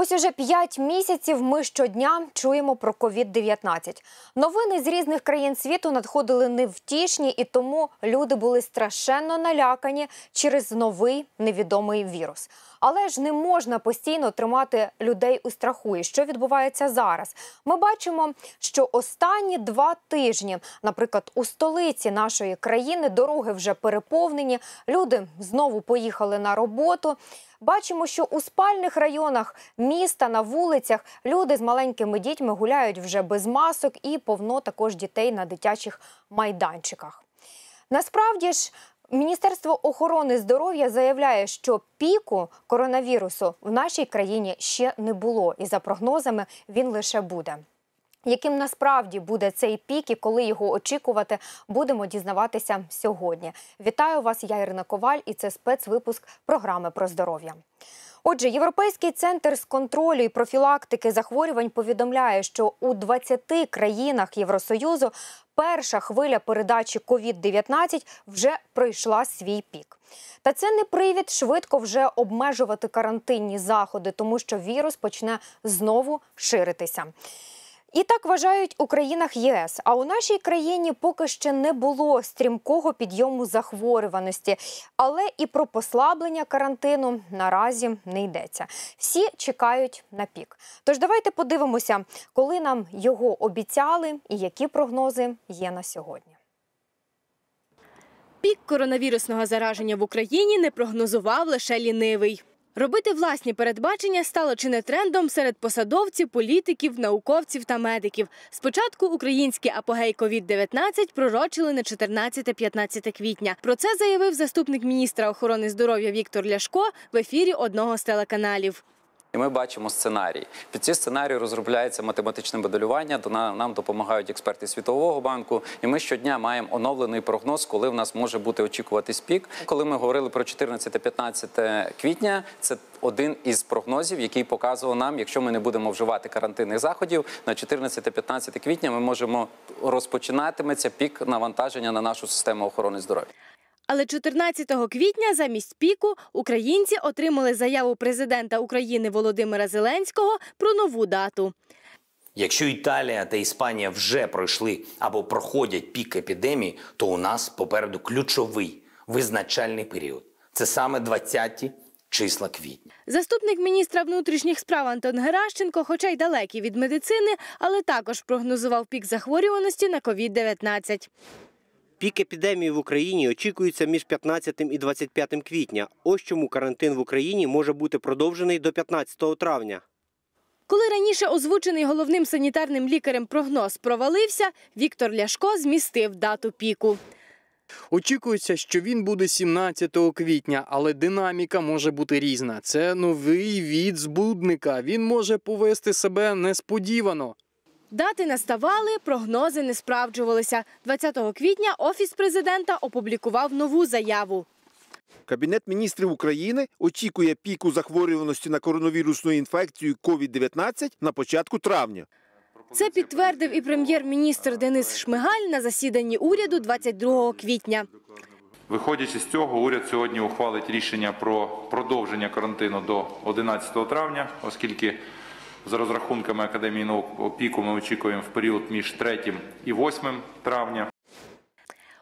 Ось уже п'ять місяців ми щодня чуємо про COVID-19. Новини з різних країн світу надходили невтішні, і тому люди були страшенно налякані через новий невідомий вірус. Але ж не можна постійно тримати людей у страху. І що відбувається зараз? Ми бачимо, що останні два тижні, наприклад, у столиці нашої країни дороги вже переповнені. Люди знову поїхали на роботу. Бачимо, що у спальних районах міста на вулицях люди з маленькими дітьми гуляють вже без масок і повно також дітей на дитячих майданчиках. Насправді ж. Міністерство охорони здоров'я заявляє, що піку коронавірусу в нашій країні ще не було, і за прогнозами він лише буде. Яким насправді буде цей пік і коли його очікувати, будемо дізнаватися сьогодні. Вітаю вас, я Ірина Коваль, і це спецвипуск програми про здоров'я. Отже, Європейський центр з контролю і профілактики захворювань повідомляє, що у 20 країнах Євросоюзу перша хвиля передачі COVID-19 вже пройшла свій пік. Та це не привід швидко вже обмежувати карантинні заходи, тому що вірус почне знову ширитися. І так вважають у країнах ЄС. А у нашій країні поки ще не було стрімкого підйому захворюваності, але і про послаблення карантину наразі не йдеться. Всі чекають на пік. Тож давайте подивимося, коли нам його обіцяли і які прогнози є на сьогодні. Пік коронавірусного зараження в Україні не прогнозував лише лінивий. Робити власні передбачення стало чи не трендом серед посадовців, політиків, науковців та медиків. Спочатку український апогей COVID-19 пророчили на 14-15 квітня. Про це заявив заступник міністра охорони здоров'я Віктор Ляшко в ефірі одного з телеканалів. І ми бачимо сценарій. Під ці сценарії розробляється математичне моделювання. Нам допомагають експерти Світового банку. І ми щодня маємо оновлений прогноз, коли в нас може бути очікуватись пік. Коли ми говорили про 14-15 квітня, це один із прогнозів, який показував нам, якщо ми не будемо вживати карантинних заходів, на 14-15 квітня ми можемо розпочинатиметься пік навантаження на нашу систему охорони здоров'я. Але 14 квітня замість піку українці отримали заяву президента України Володимира Зеленського про нову дату. Якщо Італія та Іспанія вже пройшли або проходять пік епідемії, то у нас попереду ключовий визначальний період. Це саме 20-ті числа квітня. Заступник міністра внутрішніх справ Антон Геращенко, хоча й далекий від медицини, але також прогнозував пік захворюваності на COVID-19. Пік епідемії в Україні очікується між 15 і 25 квітня. Ось чому карантин в Україні може бути продовжений до 15 травня. Коли раніше озвучений головним санітарним лікарем прогноз провалився, Віктор Ляшко змістив дату піку. Очікується, що він буде 17 квітня, але динаміка може бути різна. Це новий від збудника. Він може повести себе несподівано. Дати наставали, прогнози не справджувалися. 20 квітня офіс президента опублікував нову заяву. Кабінет міністрів України очікує піку захворюваності на коронавірусну інфекцію COVID-19 на початку травня. Це підтвердив і прем'єр-міністр Денис Шмигаль на засіданні уряду 22 квітня. Виходячи з цього, уряд сьогодні ухвалить рішення про продовження карантину до 11 травня, оскільки за розрахунками Академії наук піку ми очікуємо в період між 3 і 8 травня.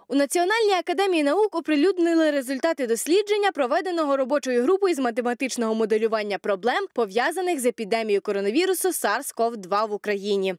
У Національній академії наук оприлюднили результати дослідження, проведеного робочою групою з математичного моделювання проблем, пов'язаних з епідемією коронавірусу SARS-CoV-2 в Україні.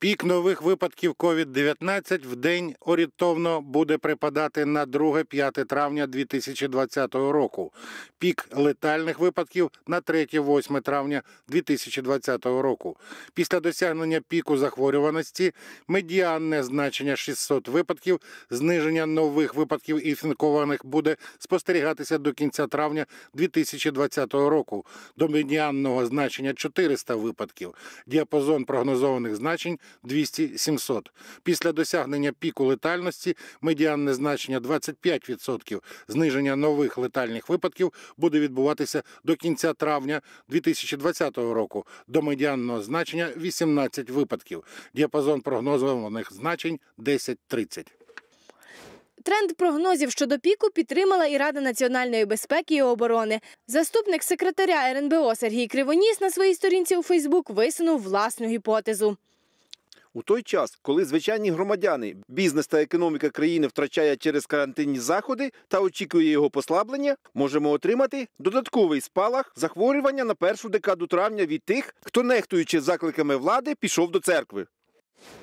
Пік нових випадків COVID-19 в день орієнтовно буде припадати на 2-5 травня 2020 року. Пік летальних випадків на 3-8 травня 2020 року. Після досягнення піку захворюваності медіанне значення 600 випадків, зниження нових випадків інфікованих буде спостерігатися до кінця травня 2020 року. До медіанного значення 400 випадків. Діапазон прогнозованих значень 200-700. Після досягнення піку летальності медіанне значення 25%. Зниження нових летальних випадків буде відбуватися до кінця травня 2020 року. До медіанного значення 18 випадків. Діапазон прогнозованих значень 10-30. Тренд прогнозів щодо піку підтримала і Рада національної безпеки і оборони. Заступник секретаря РНБО Сергій Кривоніс на своїй сторінці у Фейсбук висунув власну гіпотезу. У той час, коли звичайні громадяни, бізнес та економіка країни втрачає через карантинні заходи та очікує його послаблення, можемо отримати додатковий спалах захворювання на першу декаду травня від тих, хто, нехтуючи закликами влади, пішов до церкви.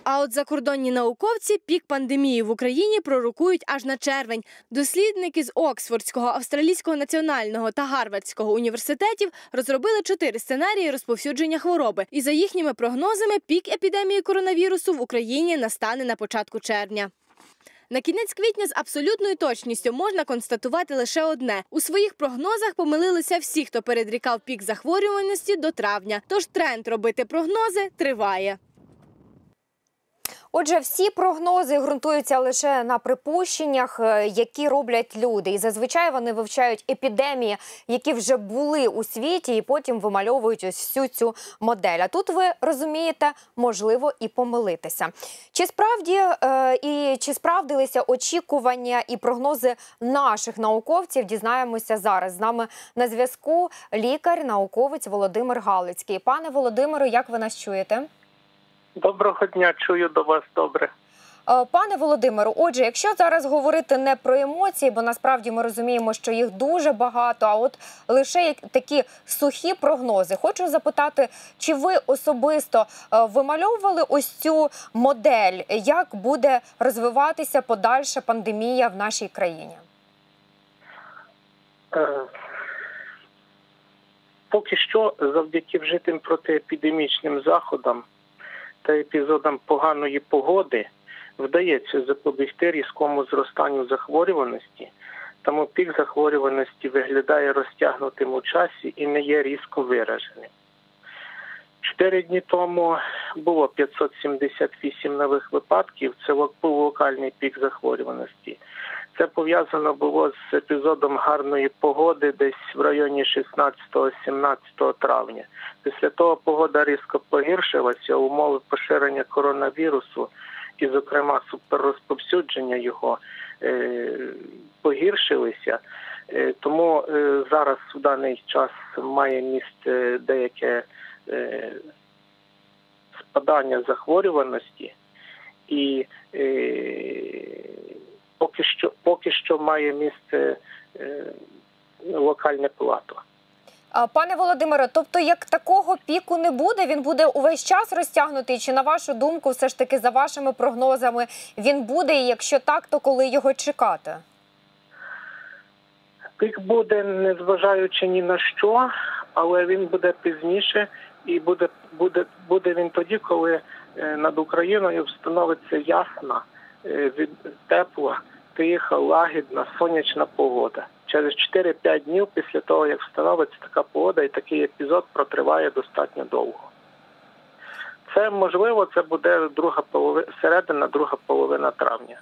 А от закордонні науковці пік пандемії в Україні пророкують аж на червень. Дослідники з Оксфордського, Австралійського національного та Гарвардського університетів розробили чотири сценарії розповсюдження хвороби. І за їхніми прогнозами, пік епідемії коронавірусу в Україні настане на початку червня. На кінець квітня з абсолютною точністю можна констатувати лише одне: у своїх прогнозах помилилися всі, хто передрікав пік захворюваності до травня. Тож тренд робити прогнози триває. Отже, всі прогнози ґрунтуються лише на припущеннях, е, які роблять люди. І зазвичай вони вивчають епідемії, які вже були у світі, і потім вимальовують ось всю цю модель. А тут ви розумієте, можливо і помилитися. Чи справді е, і чи справдилися очікування і прогнози наших науковців? Дізнаємося зараз. З нами на зв'язку лікар, науковець Володимир Галицький. Пане Володимиру, як ви нас чуєте? Доброго дня, чую до вас добре. Е, Пане Володимиру, отже, якщо зараз говорити не про емоції, бо насправді ми розуміємо, що їх дуже багато, а от лише такі сухі прогнози, хочу запитати, чи ви особисто е, вимальовували ось цю модель, як буде розвиватися подальша пандемія в нашій країні? Е, Поки що, завдяки вжитим протиепідемічним заходам та епізодам поганої погоди вдається запобігти різкому зростанню захворюваності, тому пік захворюваності виглядає розтягнутим у часі і не є різко вираженим. Чотири дні тому було 578 нових випадків. Це був локальний пік захворюваності. Це пов'язано було з епізодом гарної погоди десь в районі 16-17 травня. Після того погода різко погіршилася, умови поширення коронавірусу і, зокрема, суперрозповсюдження його е, погіршилися. Е, Тому е, зараз в даний час має місце деяке спадання захворюваності і поки що поки що має місце е, локальне плато. Пане Володимире, тобто як такого піку не буде, він буде увесь час розтягнутий? Чи на вашу думку, все ж таки за вашими прогнозами він буде? І якщо так, то коли його чекати? Пік буде, незважаючи ні на що, але він буде пізніше, і буде буде буде він тоді, коли е, над Україною встановиться ясна, від тепла, тиха, лагідна, сонячна погода. Через 4-5 днів після того, як встановиться така погода, і такий епізод протриває достатньо довго. Це можливо, це буде друга половина середина, друга половина травня.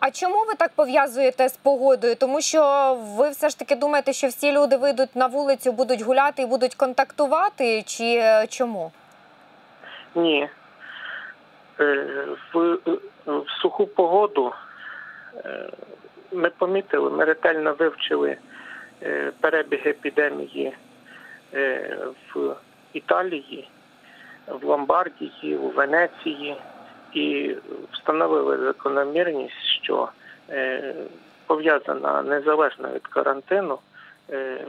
А чому ви так пов'язуєте з погодою? Тому що ви все ж таки думаєте, що всі люди вийдуть на вулицю, будуть гуляти і будуть контактувати, чи е, чому? Ні. Е, В, в суху погоду е, ми помітили, ми ретельно вивчили е, перебіг епідемії е, в Італії, в Ломбардії, у Венеції і встановили закономірність, що е, пов'язана незалежно від карантину, е,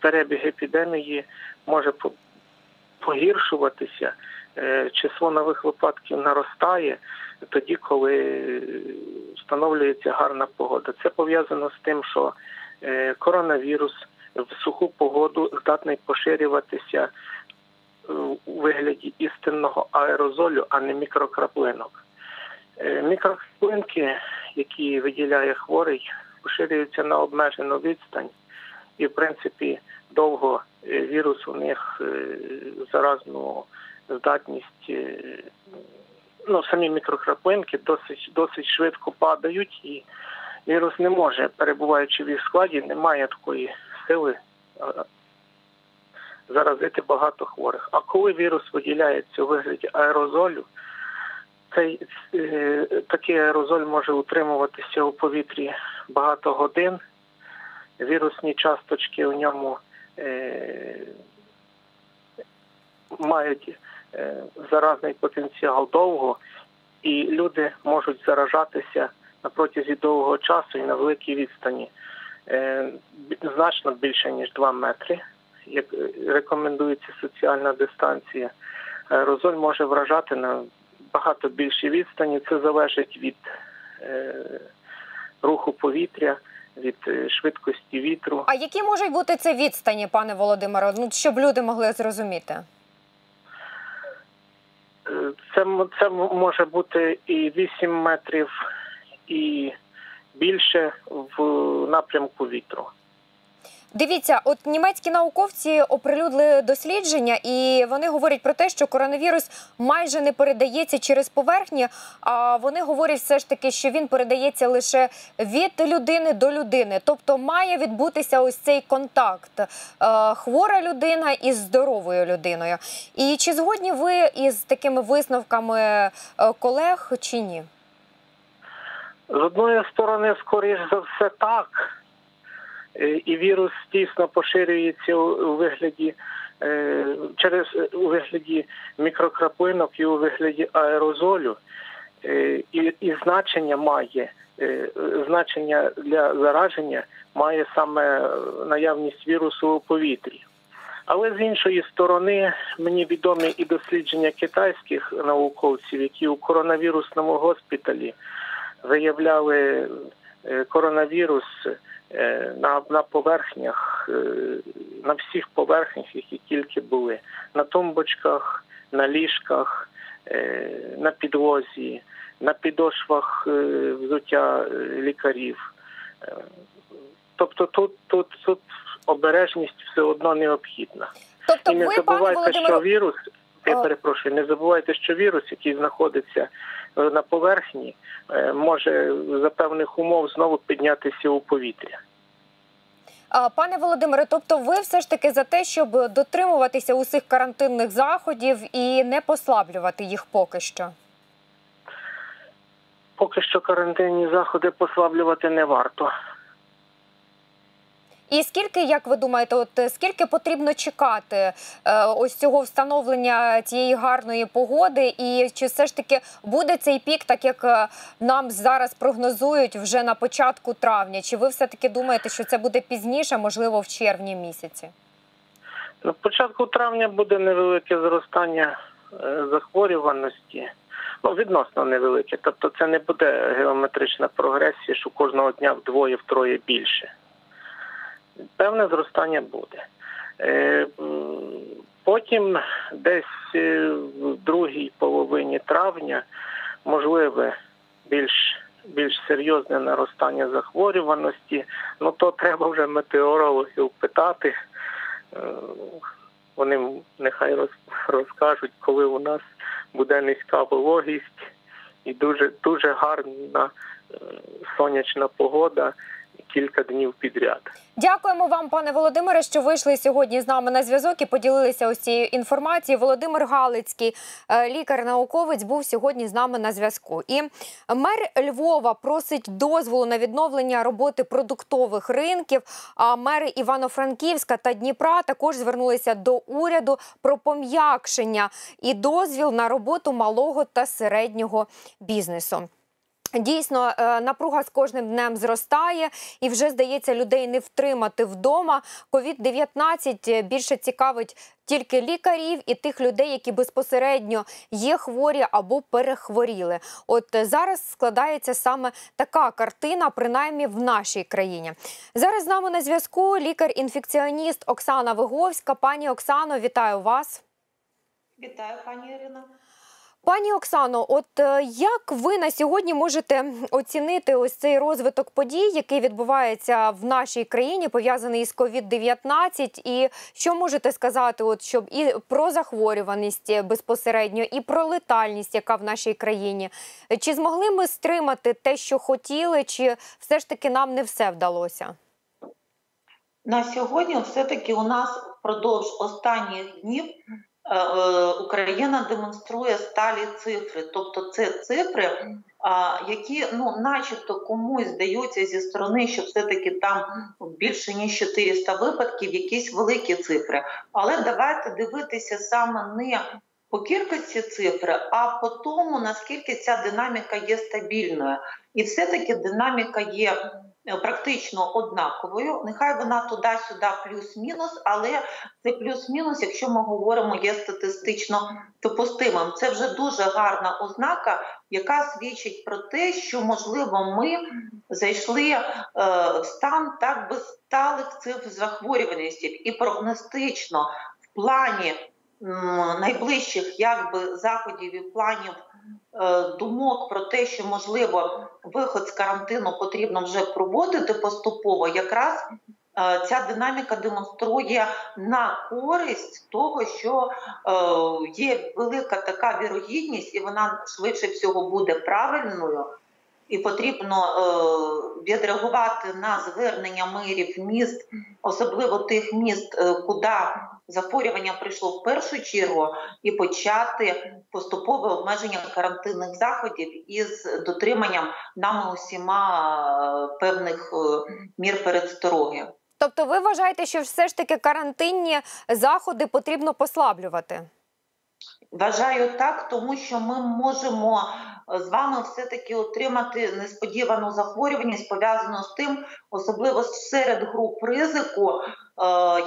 перебіг епідемії може погіршуватися, е, число нових випадків наростає тоді, коли е, встановлюється гарна погода. Це пов'язано з тим, що е, коронавірус в суху погоду здатний поширюватися е, у вигляді істинного аерозолю, а не мікрокраплинок. Е, Мікрокраплинки, які виділяє хворий, поширюються на обмежену відстань, і в принципі довго е, вірус у них е, заразну здатність. е, Ну, самі мікрокраплинки досить досить швидко падають, і вірус не може, перебуваючи в їх складі, не має такої сили е, заразити багато хворих. А коли вірус виділяється у вигляді аерозолю, цей е, такий аерозоль може утримуватися у повітрі багато годин. Вірусні часточки у ньому е, мають заразний потенціал довго, і люди можуть заражатися на протязі довгого часу і на великій відстані. Е, значно більше ніж 2 метри, як е, рекомендується соціальна дистанція. Аерозоль може вражати на багато більшій відстані. Це залежить від е, руху повітря, від е, швидкості вітру. А які можуть бути це відстані, пане Володимире? Ну щоб люди могли зрозуміти. Це, це може бути і 8 метрів, і більше в напрямку вітру. Дивіться, от німецькі науковці оприлюднили дослідження, і вони говорять про те, що коронавірус майже не передається через поверхні. А вони говорять все ж таки, що він передається лише від людини до людини. Тобто має відбутися ось цей контакт е, хвора людина із здоровою людиною. І чи згодні ви із такими висновками е, колег чи ні? З одної сторони, скоріш за все, так. Е, І вірус дійсно поширюється у вигляді е, через у вигляді мікрокраплинок і у вигляді аерозолю. Е, І, і значення має значення для зараження має саме наявність вірусу у повітрі. Але з іншої сторони, мені відомі і дослідження китайських науковців, які у коронавірусному госпіталі виявляли коронавірус на, на поверхнях, е, на всіх поверхнях, які тільки були, на тумбочках, на ліжках, е, на підлозі, на підошвах е, взуття е, лікарів. Е, Тобто тут, тут, тут обережність все одно необхідна. Тобто, І не ви, пане забувайте, Володимире, що вірус, я перепрошую, не забувайте, що вірус, який знаходиться е, на поверхні, е, може за певних умов знову піднятися у повітря. Пане Володимире, тобто ви все ж таки за те, щоб дотримуватися усіх карантинних заходів і не послаблювати їх поки що. Поки що карантинні заходи послаблювати не варто. І скільки, як ви думаєте, от е, скільки потрібно чекати е, ось цього встановлення цієї гарної погоди, і чи все ж таки буде цей пік, так як е, нам зараз прогнозують вже на початку травня? Чи ви все таки думаєте, що це буде пізніше, можливо, в червні місяці? На початку травня буде невелике зростання захворюваності. Ну, відносно невелике. Тобто це не буде геометрична прогресія, що кожного дня вдвоє-втроє більше. Певне зростання буде. Е, Потім десь е, в другій половині травня можливе більш, більш серйозне наростання захворюваності. Ну то треба вже метеорологів питати. Е, Вони нехай розкажуть, коли у нас буде низька вологість і дуже дуже гарна сонячна погода кілька днів підряд. Дякуємо вам, пане Володимире, що вийшли сьогодні з нами на зв'язок і поділилися ось цією інформацією. Володимир Галицький, е, лікар-науковець, був сьогодні з нами на зв'язку. І мер Львова просить дозволу на відновлення роботи продуктових ринків. А мери Івано-Франківська та Дніпра також звернулися до уряду про пом'якшення і дозвіл на роботу малого та середнього бізнесу. Дійсно, е, напруга з кожним днем зростає, і вже здається, людей не втримати вдома. Ковід-19 більше цікавить тільки лікарів і тих людей, які безпосередньо є хворі або перехворіли. От е, зараз складається саме така картина, принаймні в нашій країні. Зараз з нами на зв'язку лікар-інфекціоніст Оксана Виговська. Пані Оксано, вітаю вас. Вітаю, пані Ірина. Пані Оксано, от е, як ви на сьогодні можете оцінити ось цей розвиток подій, який відбувається в нашій країні, пов'язаний із COVID-19, і що можете сказати, от щоб і про захворюваність безпосередньо, і про летальність, яка в нашій країні? Чи змогли ми стримати те, що хотіли, чи все ж таки нам не все вдалося? На сьогодні все-таки у нас впродовж останніх днів Україна демонструє сталі цифри, тобто це цифри, які ну, начебто комусь здаються зі сторони, що все-таки там більше ніж 400 випадків, якісь великі цифри. Але давайте дивитися саме не по кількості цифр, а по тому, наскільки ця динаміка є стабільною. І все-таки динаміка є е, практично однаковою. Нехай вона туди-сюди плюс-мінус, але це плюс-мінус, якщо ми говоримо, є статистично допустимим. Це вже дуже гарна ознака, яка свідчить про те, що можливо ми зайшли е, в стан так би сталих цифр захворюваності і прогностично в плані найближчих якби заходів і планів е, думок про те, що можливо виход з карантину потрібно вже проводити поступово, якраз е, ця динаміка демонструє на користь того, що е, є велика така вірогідність, і вона швидше всього буде правильною. І потрібно е, відреагувати на звернення мирів міст, особливо тих міст, е, куди захворювання прийшло в першу чергу, і почати поступове обмеження карантинних заходів із дотриманням нами усіма е, певних мір мір передстороги. Тобто, ви вважаєте, що все ж таки карантинні заходи потрібно послаблювати? Вважаю так, тому що ми можемо е, з вами все-таки отримати несподівану захворюваність, пов'язану з тим, особливо серед груп ризику, е,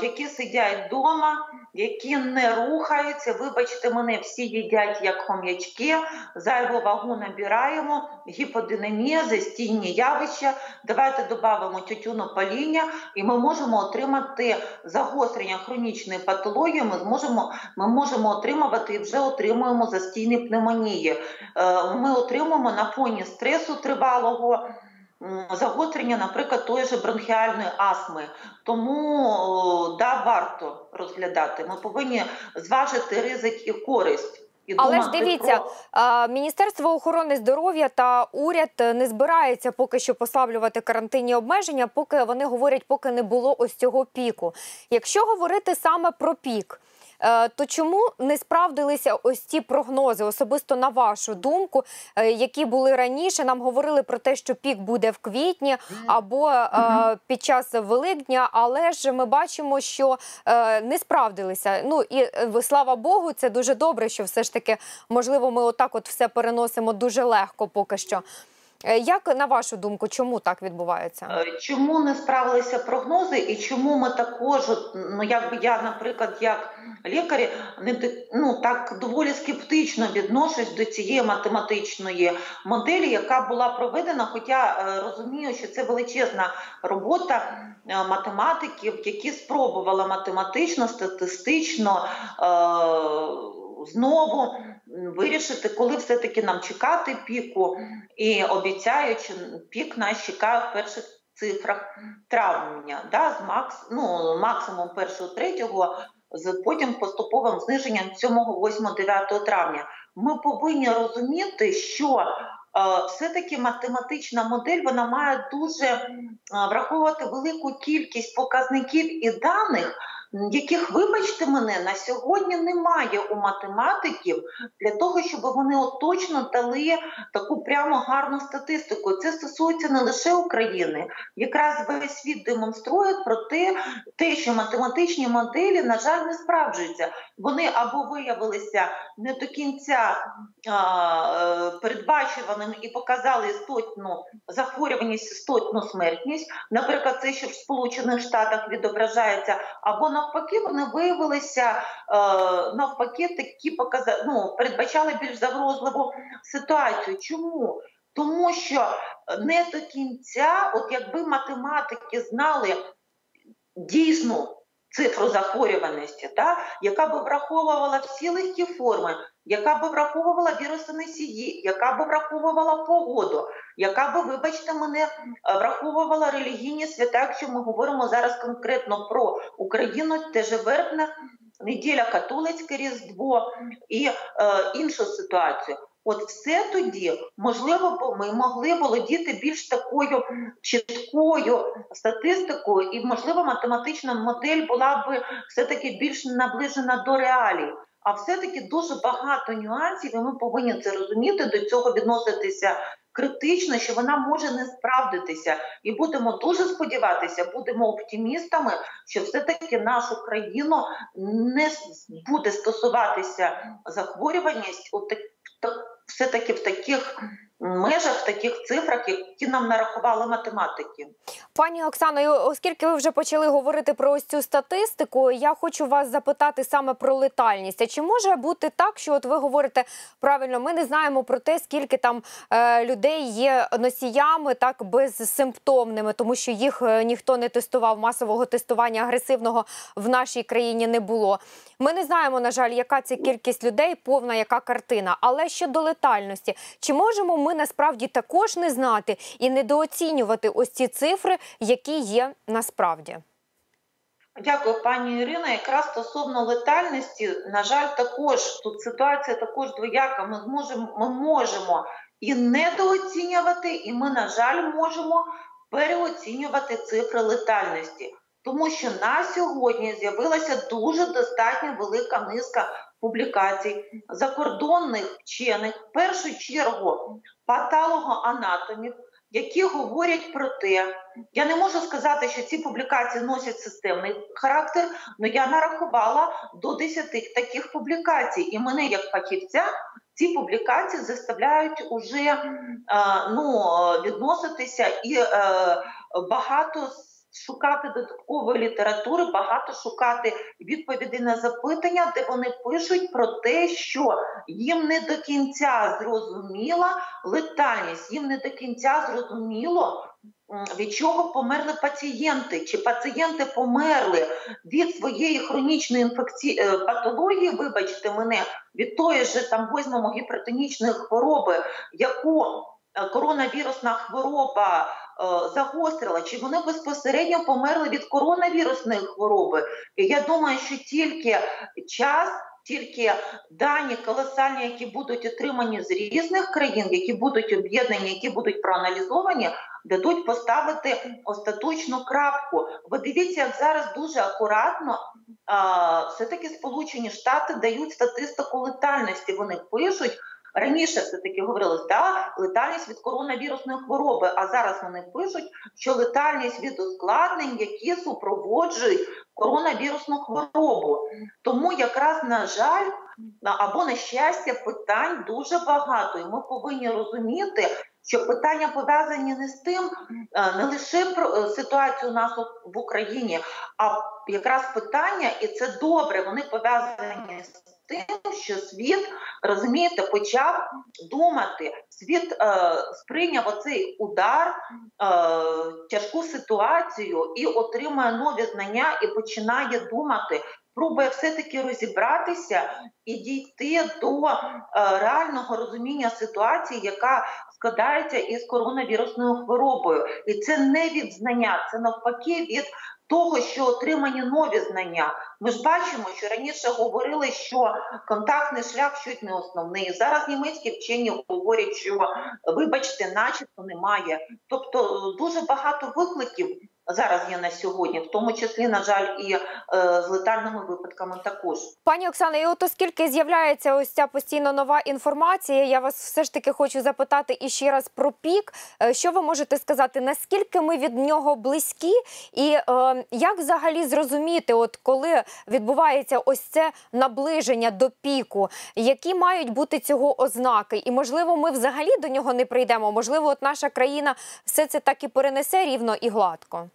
які сидять вдома, які не рухаються. Вибачте, мене всі їдять як хом'ячки, зайву вагу набираємо, гіподинамія, застійні явища. Давайте додамо тютюнопаління, і ми можемо отримати загострення хронічної патології. Ми зможемо, ми можемо отримувати і вже отримуємо застійні пневмонії. Е, Ми отримуємо на фоні стресу тривалого. Загострення, наприклад, тої ж бронхіальної астми, тому да, варто розглядати. Ми повинні зважити ризик і користь. І Але ж дивіться, про- Міністерство охорони здоров'я та уряд не збираються поки що послаблювати карантинні обмеження, поки вони говорять, поки не було ось цього піку. Якщо говорити саме про пік. Е, То чому не справдилися ось ці прогнози, особисто на вашу думку, е, які були раніше? Нам говорили про те, що пік буде в квітні або е, під час Великдня, але ж ми бачимо, що не справдилися. Ну і слава Богу, це дуже добре, що все ж таки можливо ми отак от все переносимо дуже легко поки що. Е, Як на вашу думку, чому так відбувається? Е, Чому не справилися прогнози, і чому ми також, ну якби я, наприклад, як лікар, не ну так доволі скептично відношусь до цієї математичної моделі, яка була проведена. Хоча е, розумію, що це величезна робота математиків, які спробували математично, статистично знову вирішити, коли все-таки нам чекати піку, і обіцяють, що пік нас чекає в перших цифрах травня, да, з макс, ну, максимум першого третього, з потім поступовим зниженням 7, 8, 9 травня. Ми повинні розуміти, що е, все-таки математична модель вона має дуже е, враховувати велику кількість показників і даних, яких, вибачте мене, на сьогодні немає у математиків для того, щоб вони от точно дали таку прямо гарну статистику. Це стосується не лише України. Якраз весь світ демонструє про те, те, що математичні моделі, на жаль, не справджуються. Вони або виявилися не до кінця а, е, передбачуваним і показали істотну захворюваність, істотну смертність. Наприклад, це що в Сполучених Штатах відображається, або навпаки, вони виявилися е, навпаки, такі показа... ну, передбачали більш загрозливу ситуацію. Чому? Тому що не до кінця, от якби математики знали дійсну цифру захворюваності, та, яка би враховувала всі легкі форми, яка би враховувала вірусоносії, яка би враховувала погоду, яка би, вибачте мене, е, враховувала релігійні свята, якщо ми говоримо зараз конкретно про Україну, теж вербна неділя, католицьке різдво і е, іншу ситуацію. От все тоді можливо ми могли володіти більш такою чіткою статистикою, і можливо математична модель була б все таки більш наближена до реалій. А все-таки дуже багато нюансів, і ми повинні це розуміти, до цього відноситися критично, що вона може не справдитися. І будемо дуже сподіватися, будемо оптимістами, що все-таки нашу країну не буде стосуватися захворюваність у так- все-таки в таких межах, таких цифрах, які нам нарахували математики. Пані Оксано, оскільки ви вже почали говорити про ось цю статистику, я хочу вас запитати саме про летальність. А чи може бути так, що от ви говорите правильно, ми не знаємо про те, скільки там е, людей є носіями, так безсимптомними, тому що їх е, ніхто не тестував, масового тестування агресивного в нашій країні не було. Ми не знаємо, на жаль, яка це кількість людей, повна яка картина. Але щодо летальності, чи можемо ми насправді також не знати і недооцінювати ось ці цифри, які є насправді? Дякую, пані Ірино. Якраз стосовно летальності, на жаль, також тут ситуація також двояка. Ми зможемо, ми можемо і недооцінювати, і ми, на жаль, можемо переоцінювати цифри летальності. Тому що на сьогодні з'явилася дуже достатньо велика низка публікацій закордонних вчених, в першу чергу патологоанатомів, які говорять про те, я не можу сказати, що ці публікації носять системний характер, але я нарахувала до 10 таких публікацій, і мене як фахівця ці публікації заставляють уже е, ну, відноситися і е, багато шукати додаткової літератури, багато шукати відповіді на запитання, де вони пишуть про те, що їм не до кінця зрозуміла летальність, їм не до кінця зрозуміло. Від чого померли пацієнти? Чи пацієнти померли від своєї хронічної інфекції е, патології, вибачте мене, від тої ж там візьмемо гіпертонічної хвороби, яку е, коронавірусна хвороба загострила, чи вони безпосередньо померли від коронавірусної хвороби. Я думаю, що тільки час, тільки дані колосальні, які будуть отримані з різних країн, які будуть об'єднані, які будуть проаналізовані, дадуть поставити остаточну крапку. Ви дивіться, як зараз дуже акуратно все-таки Сполучені Штати дають статистику летальності. Вони пишуть. Раніше все таки говорилось, да, летальність від коронавірусної хвороби. А зараз вони пишуть, що летальність від ускладнень, які супроводжують коронавірусну хворобу. Тому якраз на жаль, або на щастя, питань дуже багато, і ми повинні розуміти. Що питання пов'язані не з тим, е, не лише про е, ситуацію у нас в Україні, а якраз питання, і це добре, вони пов'язані з тим, що світ розумієте, почав думати. Світ е, сприйняв оцей удар, е, тяжку ситуацію і отримує нові знання і починає думати. Пробує все-таки розібратися і дійти до е, реального розуміння ситуації, яка складається із коронавірусною хворобою. І це не від знання, це навпаки від того, що отримані нові знання. Ми ж бачимо, що раніше говорили, що контактний шлях щось не основний. Зараз німецькі вчені говорять, що вибачте, начебто немає. Тобто дуже багато викликів зараз є на сьогодні, в тому числі, на жаль, і е, з летальними випадками також. Пані Оксано, і от оскільки з'являється ось ця постійно нова інформація, я вас все ж таки хочу запитати і ще раз про пік. Е, Що ви можете сказати, наскільки ми від нього близькі, і е, як взагалі зрозуміти, от коли відбувається ось це наближення до піку, які мають бути цього ознаки? І можливо, ми взагалі до нього не прийдемо. Можливо, от наша країна все це так і перенесе рівно і гладко.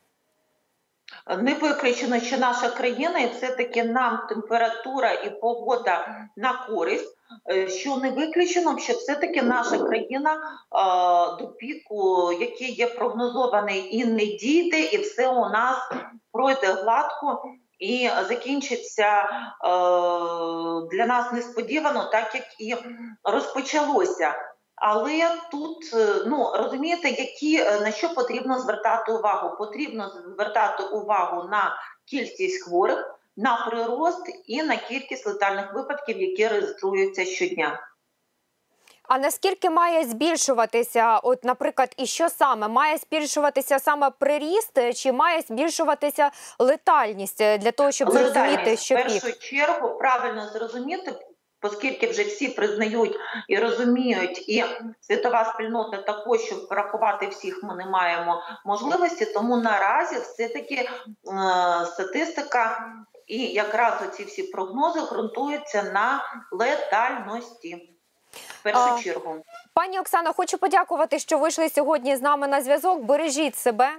Не виключено, що наша країна, і все-таки нам температура і погода на користь. Е, Що не виключено, що все-таки наша країна е, до піку, який є прогнозований, і не дійде, і все у нас пройде гладко і закінчиться е, для нас несподівано, так як і розпочалося. Але тут е, ну розумієте, які е, на що потрібно звертати увагу? Потрібно звертати увагу на кількість хворих, на прирост і на кількість летальних випадків, які реєструються щодня. А наскільки має збільшуватися, от, наприклад, і що саме має збільшуватися саме приріст, е, чи має збільшуватися летальність для того, щоб зрозуміти, що в пік? першу чергу правильно зрозуміти, оскільки вже всі признають і розуміють, і світова спільнота також, щоб врахувати всіх, ми не маємо можливості. Тому наразі все-таки е, статистика і якраз оці всі прогнози ґрунтуються на летальності. В першу А, чергу. Пані Оксано, хочу подякувати, що вийшли сьогодні з нами на зв'язок. Бережіть себе.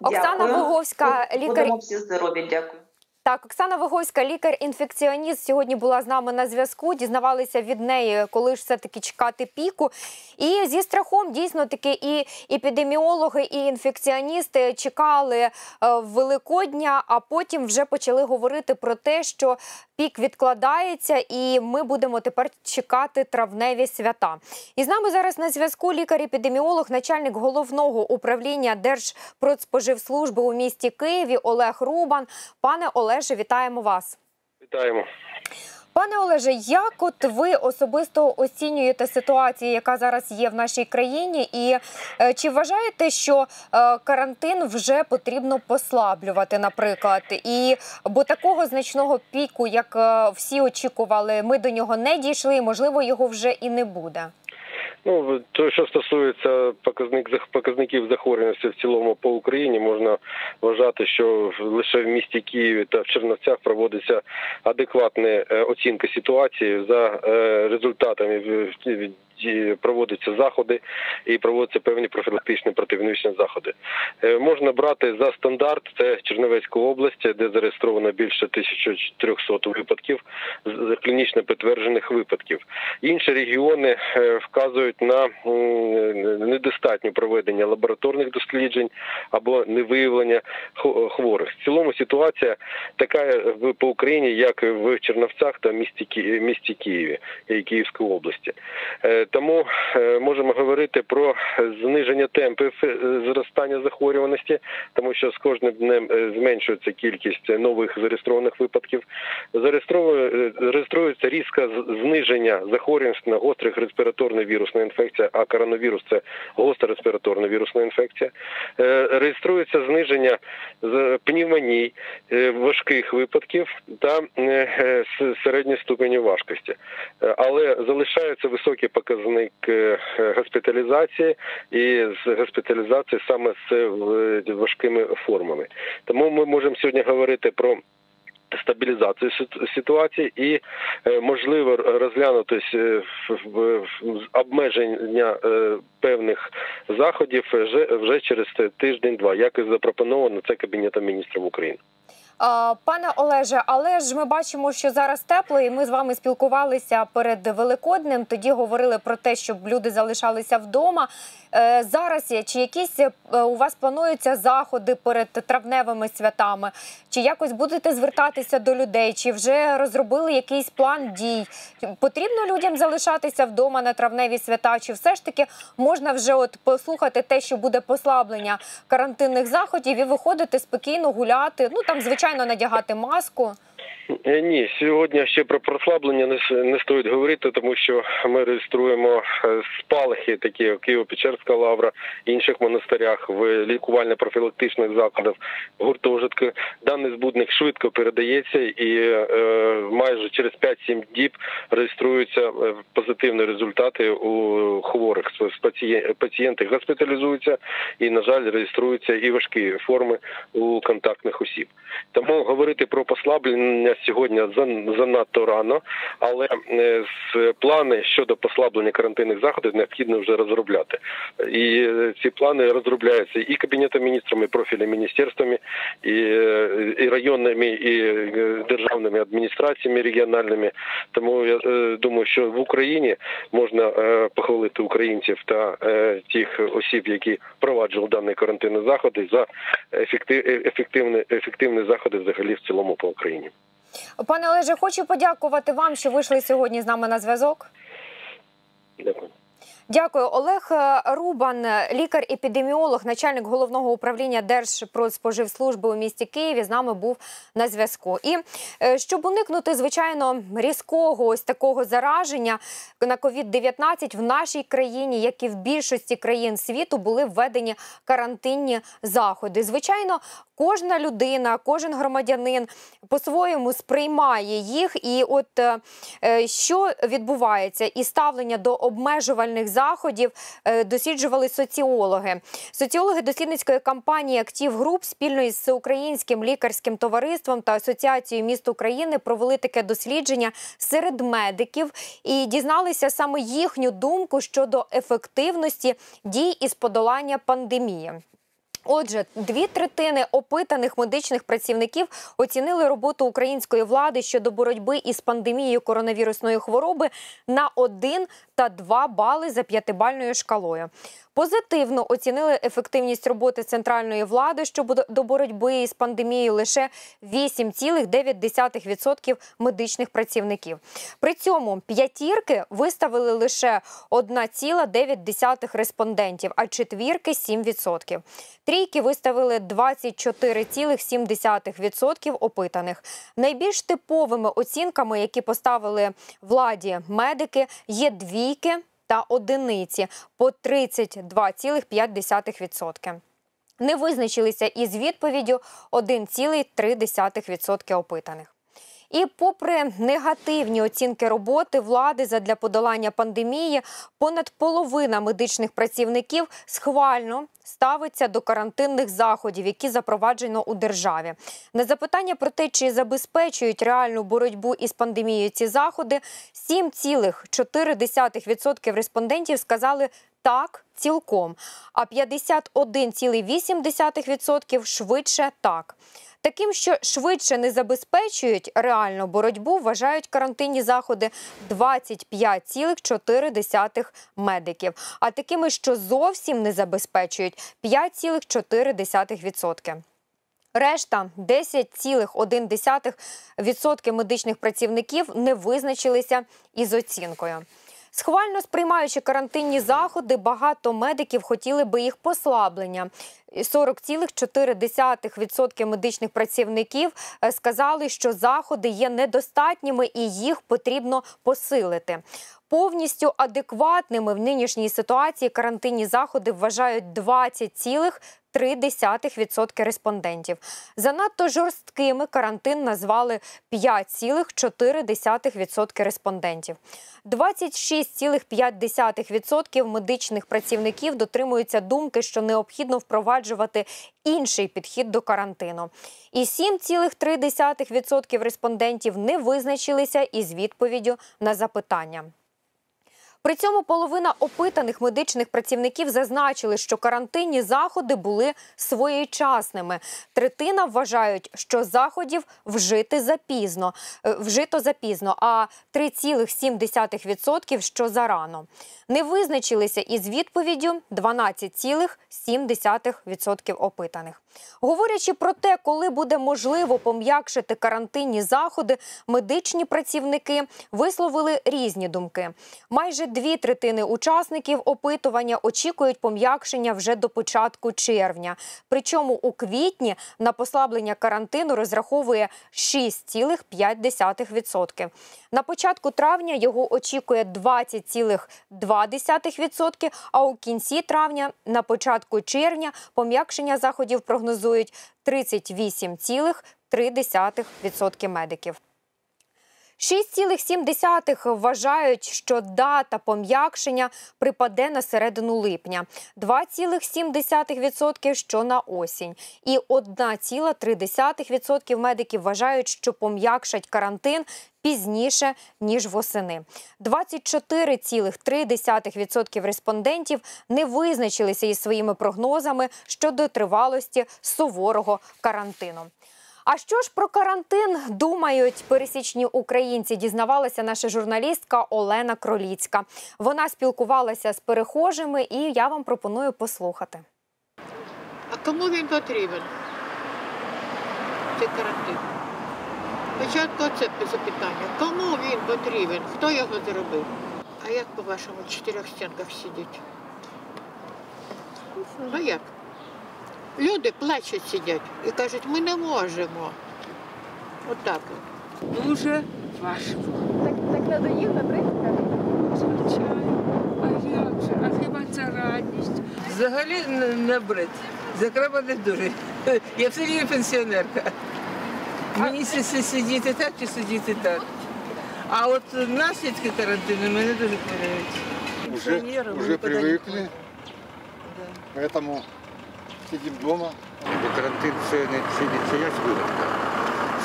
Оксана Дякую. Виговська, лікар Будемо всі здорові. Дякую. Так, Оксана Вогоська, лікар-інфекціоніст, сьогодні була з нами на зв'язку. Дізнавалися від неї, коли ж все таки чекати піку. І зі страхом дійсно таки і епідеміологи, і інфекціоністи чекали е, Великодня, а потім вже почали говорити про те, що пік відкладається, і ми будемо тепер чекати травневі свята. І з нами зараз на зв'язку лікар-епідеміолог, начальник головного управління Держпродспоживслужби у місті Києві Олег Рубан. Пане Олеже, вітаємо вас. Вітаємо. Пане Олеже, як от ви особисто оцінюєте ситуацію, яка зараз є в нашій країні, і е, чи вважаєте, що е, карантин вже потрібно послаблювати, наприклад? І бо такого значного піку, як е, всі очікували, ми до нього не дійшли, і, можливо, його вже і не буде. Ну то, що стосується показник показників захворюваності в цілому по Україні, можна вважати, що лише в місті Києві та в Черновцях проводиться адекватна е, оцінка ситуації за е, результатами проводяться заходи і проводяться певні профілактичні противірусні заходи. Е, Можна брати за стандарт це Чернівецька область, де зареєстровано більше 1300 випадків клінічно підтверджених випадків. Інші регіони е, вказують на м, недостатнє проведення лабораторних досліджень або невиявлення хворих. В цілому ситуація така по Україні, як в Черновцях та місті Києві і Київської області. Тому е, можемо говорити про зниження темпів е, зростання захворюваності, тому що з кожним днем е, зменшується кількість нових зареєстрованих випадків. Зареєстровує- е, Реєструється різке зниження захворюваності на гострих респіраторна вірусна інфекція, а коронавірус це гостра респіраторна вірусна інфекція. Реєструється зниження пневмоній, важких випадків та середньої ступені важкості. Але залишається високий показник е, госпіталізації і з госпіталізації саме з е, важкими формами. Тому ми можемо сьогодні говорити про стабілізацію ситуації і е, можливо розглянути е, в- обмеження певних заходів вже через тиждень-два, як і запропоновано це кабінетом міністрів України. Пане Олеже, але ж ми бачимо, що зараз тепло, і ми з вами спілкувалися перед Великоднем. Тоді говорили про те, щоб люди залишалися вдома. Е, Зараз чи якісь е, у вас плануються заходи перед травневими святами? Чи якось будете звертатися до людей? Чи вже розробили якийсь план дій? Потрібно людям залишатися вдома на травневі свята? Чи все ж таки можна вже от послухати те, що буде послаблення карантинних заходів, і виходити спокійно гуляти? Ну там звичайно надягати маску. Е, Ні, сьогодні ще про прослаблення не, не стоїть говорити, тому що ми реєструємо е, спалахи, такі як Києво-Печерська лавра, інших монастирях, в лікувально-профілактичних закладах, в гуртожитку. Даний збудник швидко передається і е, майже через 5-7 діб реєструються е, позитивні результати у хворих. Пацієнти госпіталізуються і, на жаль, реєструються і важкі форми у контактних осіб. Тому говорити про послаблення сьогодні зан- занадто рано, але е, з плани щодо послаблення карантинних заходів необхідно вже розробляти. І е, ці плани розробляються і кабінетом міністрами, і профільними міністерствами, і, е, і районними, і державними адміністраціями регіональними. Тому я думаю, що в Україні можна похвалити українців та тих осіб, які впроваджували дані карантинні заходи за ефектив- ефективні, ефективні заходи взагалі в цілому по Україні. Пане Олеже, хочу подякувати вам, що вийшли сьогодні з нами на зв'язок. Дякую. Дякую, Олег е, Рубан, лікар-епідеміолог, начальник головного управління Держпродспоживслужби у місті Києві. З нами був на зв'язку. І е, щоб уникнути звичайно різкого ось такого зараження на COVID-19 в нашій країні, як і в більшості країн світу, були введені карантинні заходи. Звичайно, кожна людина, кожен громадянин по-своєму сприймає їх. І от е, е, що відбувається, і ставлення до обмежувальних заходів е, досліджували соціологи. Соціологи дослідницької кампанії Актив Груп спільно із Всеукраїнським лікарським товариством та Асоціацією міст України провели таке дослідження серед медиків і дізналися саме їхню думку щодо ефективності дій із подолання пандемії. Отже, дві третини опитаних медичних працівників оцінили роботу української влади щодо боротьби із пандемією коронавірусної хвороби на 1 та 2 бали за п'ятибальною шкалою. Позитивно оцінили ефективність роботи центральної влади щодо до боротьби із пандемією лише 8,9% медичних працівників. При цьому п'ятірки виставили лише 1,9 респондентів, а четвірки 7%. Трійки виставили 24,7% опитаних. Найбільш типовими оцінками, які поставили владі медики, є двійки та одиниці по 32,5%. Не визначилися із відповіддю 1,3% опитаних. І попри негативні оцінки роботи влади задля подолання пандемії, понад половина медичних працівників схвально ставиться до карантинних заходів, які запроваджено у державі. На запитання про те, чи забезпечують реальну боротьбу із пандемією ці заходи, 7,4% респондентів сказали так цілком, а 51,8% швидше так. Таким, що швидше не забезпечують реальну боротьбу, вважають карантинні заходи 25,4 медиків. А такими, що зовсім не забезпечують 5,4%. Решта 10,1% медичних працівників не визначилися із оцінкою. Схвально сприймаючи карантинні заходи, багато медиків хотіли би їх послаблення. 40,4% медичних працівників е, сказали, що заходи є недостатніми і їх потрібно посилити. Повністю адекватними в нинішній ситуації карантинні заходи вважають 20,3% респондентів. Занадто жорсткими карантин назвали 5,4% респондентів. 26,5% медичних працівників дотримуються думки, що необхідно впроваджувати інший підхід до карантину. І 7,3% респондентів не визначилися із відповіддю на запитання. При цьому половина опитаних медичних працівників зазначили, що карантинні заходи були своєчасними. Третина вважають, що заходів вжити запізно, е, вжито запізно, а 3,7% що зарано. Не визначилися із відповіддю 12,7% опитаних. Говорячи про те, коли буде можливо пом'якшити карантинні заходи, медичні працівники висловили різні думки. Майже дві третини учасників опитування очікують пом'якшення вже до початку червня. Причому у квітні на послаблення карантину розраховує 6,5%. На початку травня його очікує 20,2%, а у кінці травня, на початку червня, пом'якшення заходів прогнозують 38,3% медиків. 6,7 вважають, що дата пом'якшення припаде на середину липня, 2,7% що на осінь, і 1,3% медиків вважають, що пом'якшать карантин пізніше ніж восени. 24,3% респондентів не визначилися із своїми прогнозами щодо тривалості суворого карантину. А що ж про карантин думають пересічні українці? Дізнавалася наша журналістка Олена Кроліцька. Вона спілкувалася з перехожими, і я вам пропоную послухати. А кому він потрібен? Цей карантин. Спочатку це запитання. Кому він потрібен? Хто його зробив? А як по-вашому в чотирьох стінках сидіти? Ну як? Люди плачуть сидять і кажуть, ми не можемо. Отак. от. Дуже важко. Так, так надоїв, наприклад? Звичайно. А як же? А хіба це радість? Взагалі не, не бред. Закреба не дуже. Я все рівно пенсіонерка. Мені си- си- сидіти так чи сидіти так. А от наслідки карантину мене дуже хвилюють. Уже, уже нікуди не поэтому сидим дома. Бо карантин це не, чиясь вигадка.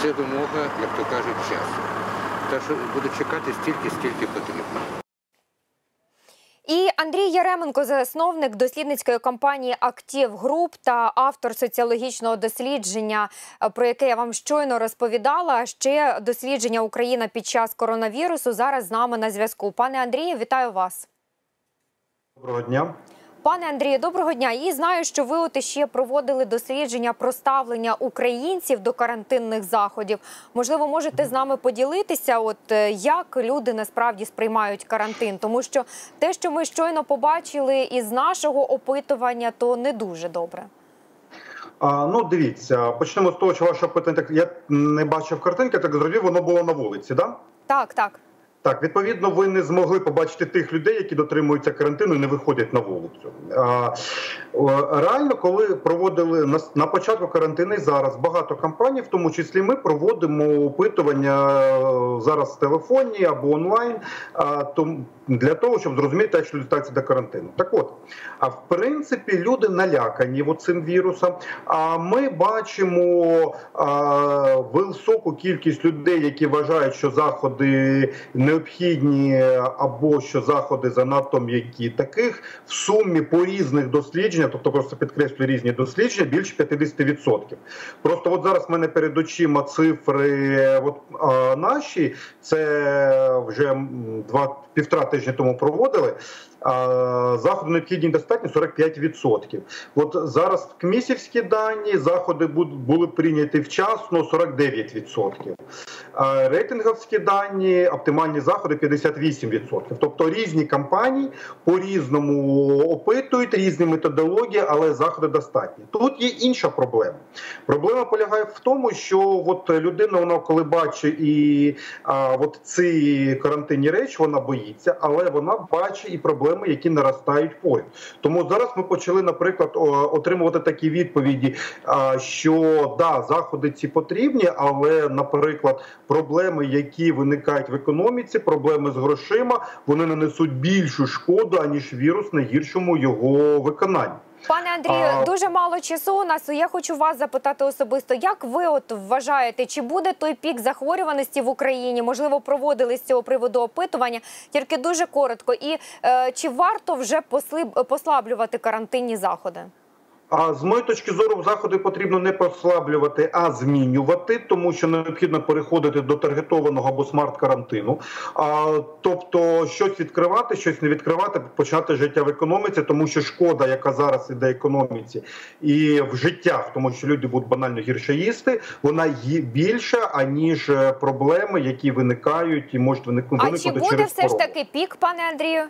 Це вимога, як то кажуть, часу. Так що буду чекати стільки, скільки потрібно. І Андрій Яременко, засновник дослідницької компанії Актив Груп та автор соціологічного дослідження, е, про яке я вам щойно розповідала. Ще дослідження Україна під час коронавірусу зараз з нами на зв'язку. Пане Андрію, вітаю вас. Доброго дня. Пане Андрію, доброго дня. І знаю, що ви от ще проводили дослідження про ставлення українців до карантинних заходів. Можливо, можете з нами поділитися, от е, як люди насправді сприймають карантин, тому що те, що ми щойно побачили із нашого опитування, то не дуже добре. А, ну, дивіться, почнемо з того, що ваше питання так я не бачив картинки, так зрозумів, воно було на вулиці, да? Так, так. Так, відповідно, ви не змогли побачити тих людей, які дотримуються карантину і не виходять на вулицю. Реально, коли проводили на, початку карантину і зараз багато компаній, в тому числі ми проводимо опитування е, зараз в телефоні або онлайн, для того, щоб зрозуміти, як люди ставляться до карантину. Так от, а в принципі, люди налякані цим вірусом. А ми бачимо високу кількість людей, які вважають, що заходи необхідні, або що заходи занадто м'які. Таких в сумі по різних дослідженнях, тобто просто підкреслюю різні дослідження, більше 50%. Просто от зараз в мене перед очима цифри, от а, наші, це вже два півтора тижні тому проводили. А, заходи необхідні достатньо 45%. От зараз в кмісівські дані заходи були прийняті вчасно 49%. А рейтинговські дані, оптимальні заходи 58%. Тобто різні компанії по-різному опитують, різні методології, але заходи достатні. Тут є інша проблема. Проблема полягає в тому, що от людина, вона коли бачить і а, от ці карантинні речі, вона боїться, але вона бачить і проблеми, які наростають поряд. Тому зараз ми почали, наприклад, отримувати такі відповіді, що да, заходи ці потрібні, але, наприклад, проблеми, які виникають в економіці, проблеми з грошима, вони нанесуть більшу шкоду аніж вірус на гіршому його виконанні. Пане Андрію, А- дуже мало часу у нас. Я хочу вас запитати особисто, як ви от вважаєте, чи буде той пік захворюваності в Україні? Можливо, проводили з цього приводу опитування, тільки дуже коротко. І е, чи варто вже послаблювати карантинні заходи? А з моєї точки зору, заходи потрібно не послаблювати, а змінювати, тому що необхідно переходити до таргетованого або смарт-карантину. А, тобто, щось відкривати, щось не відкривати, почати життя в економіці, тому що шкода, яка зараз іде економіці, і в життях, тому що люди будуть банально гірше їсти, вона є більша аніж е, проблеми, які виникають і можуть виникнути А чи буде через все ж таки пік, пане Андрію?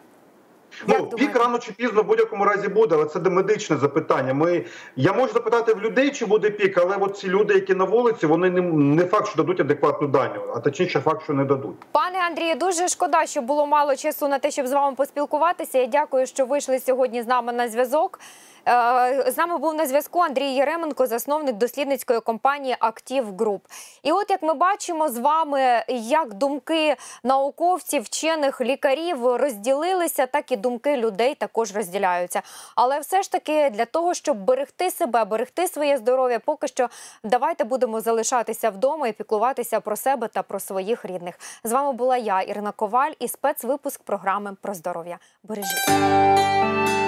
Ну, пік рано чи пізно в будь-якому разі буде, але це медичне запитання. Ми я можу запитати в людей, чи буде пік, але от ці люди, які на вулиці, вони не, не факт, що дадуть адекватну даню, а точніше факт, що не дадуть. Пане Андрію, дуже шкода, що було мало часу на те, щоб з вами поспілкуватися. Я дякую, що вийшли сьогодні з нами на зв'язок. Е, З нами був на зв'язку Андрій Єременко, засновник дослідницької компанії Актив Груп. І от як ми бачимо з вами, як думки науковців, вчених, лікарів розділилися, так і думки людей також розділяються. Але все ж таки для того, щоб берегти себе, берегти своє здоров'я, поки що давайте будемо залишатися вдома і піклуватися про себе та про своїх рідних. З вами була я, Ірина Коваль, і спецвипуск програми про здоров'я. Бережіть.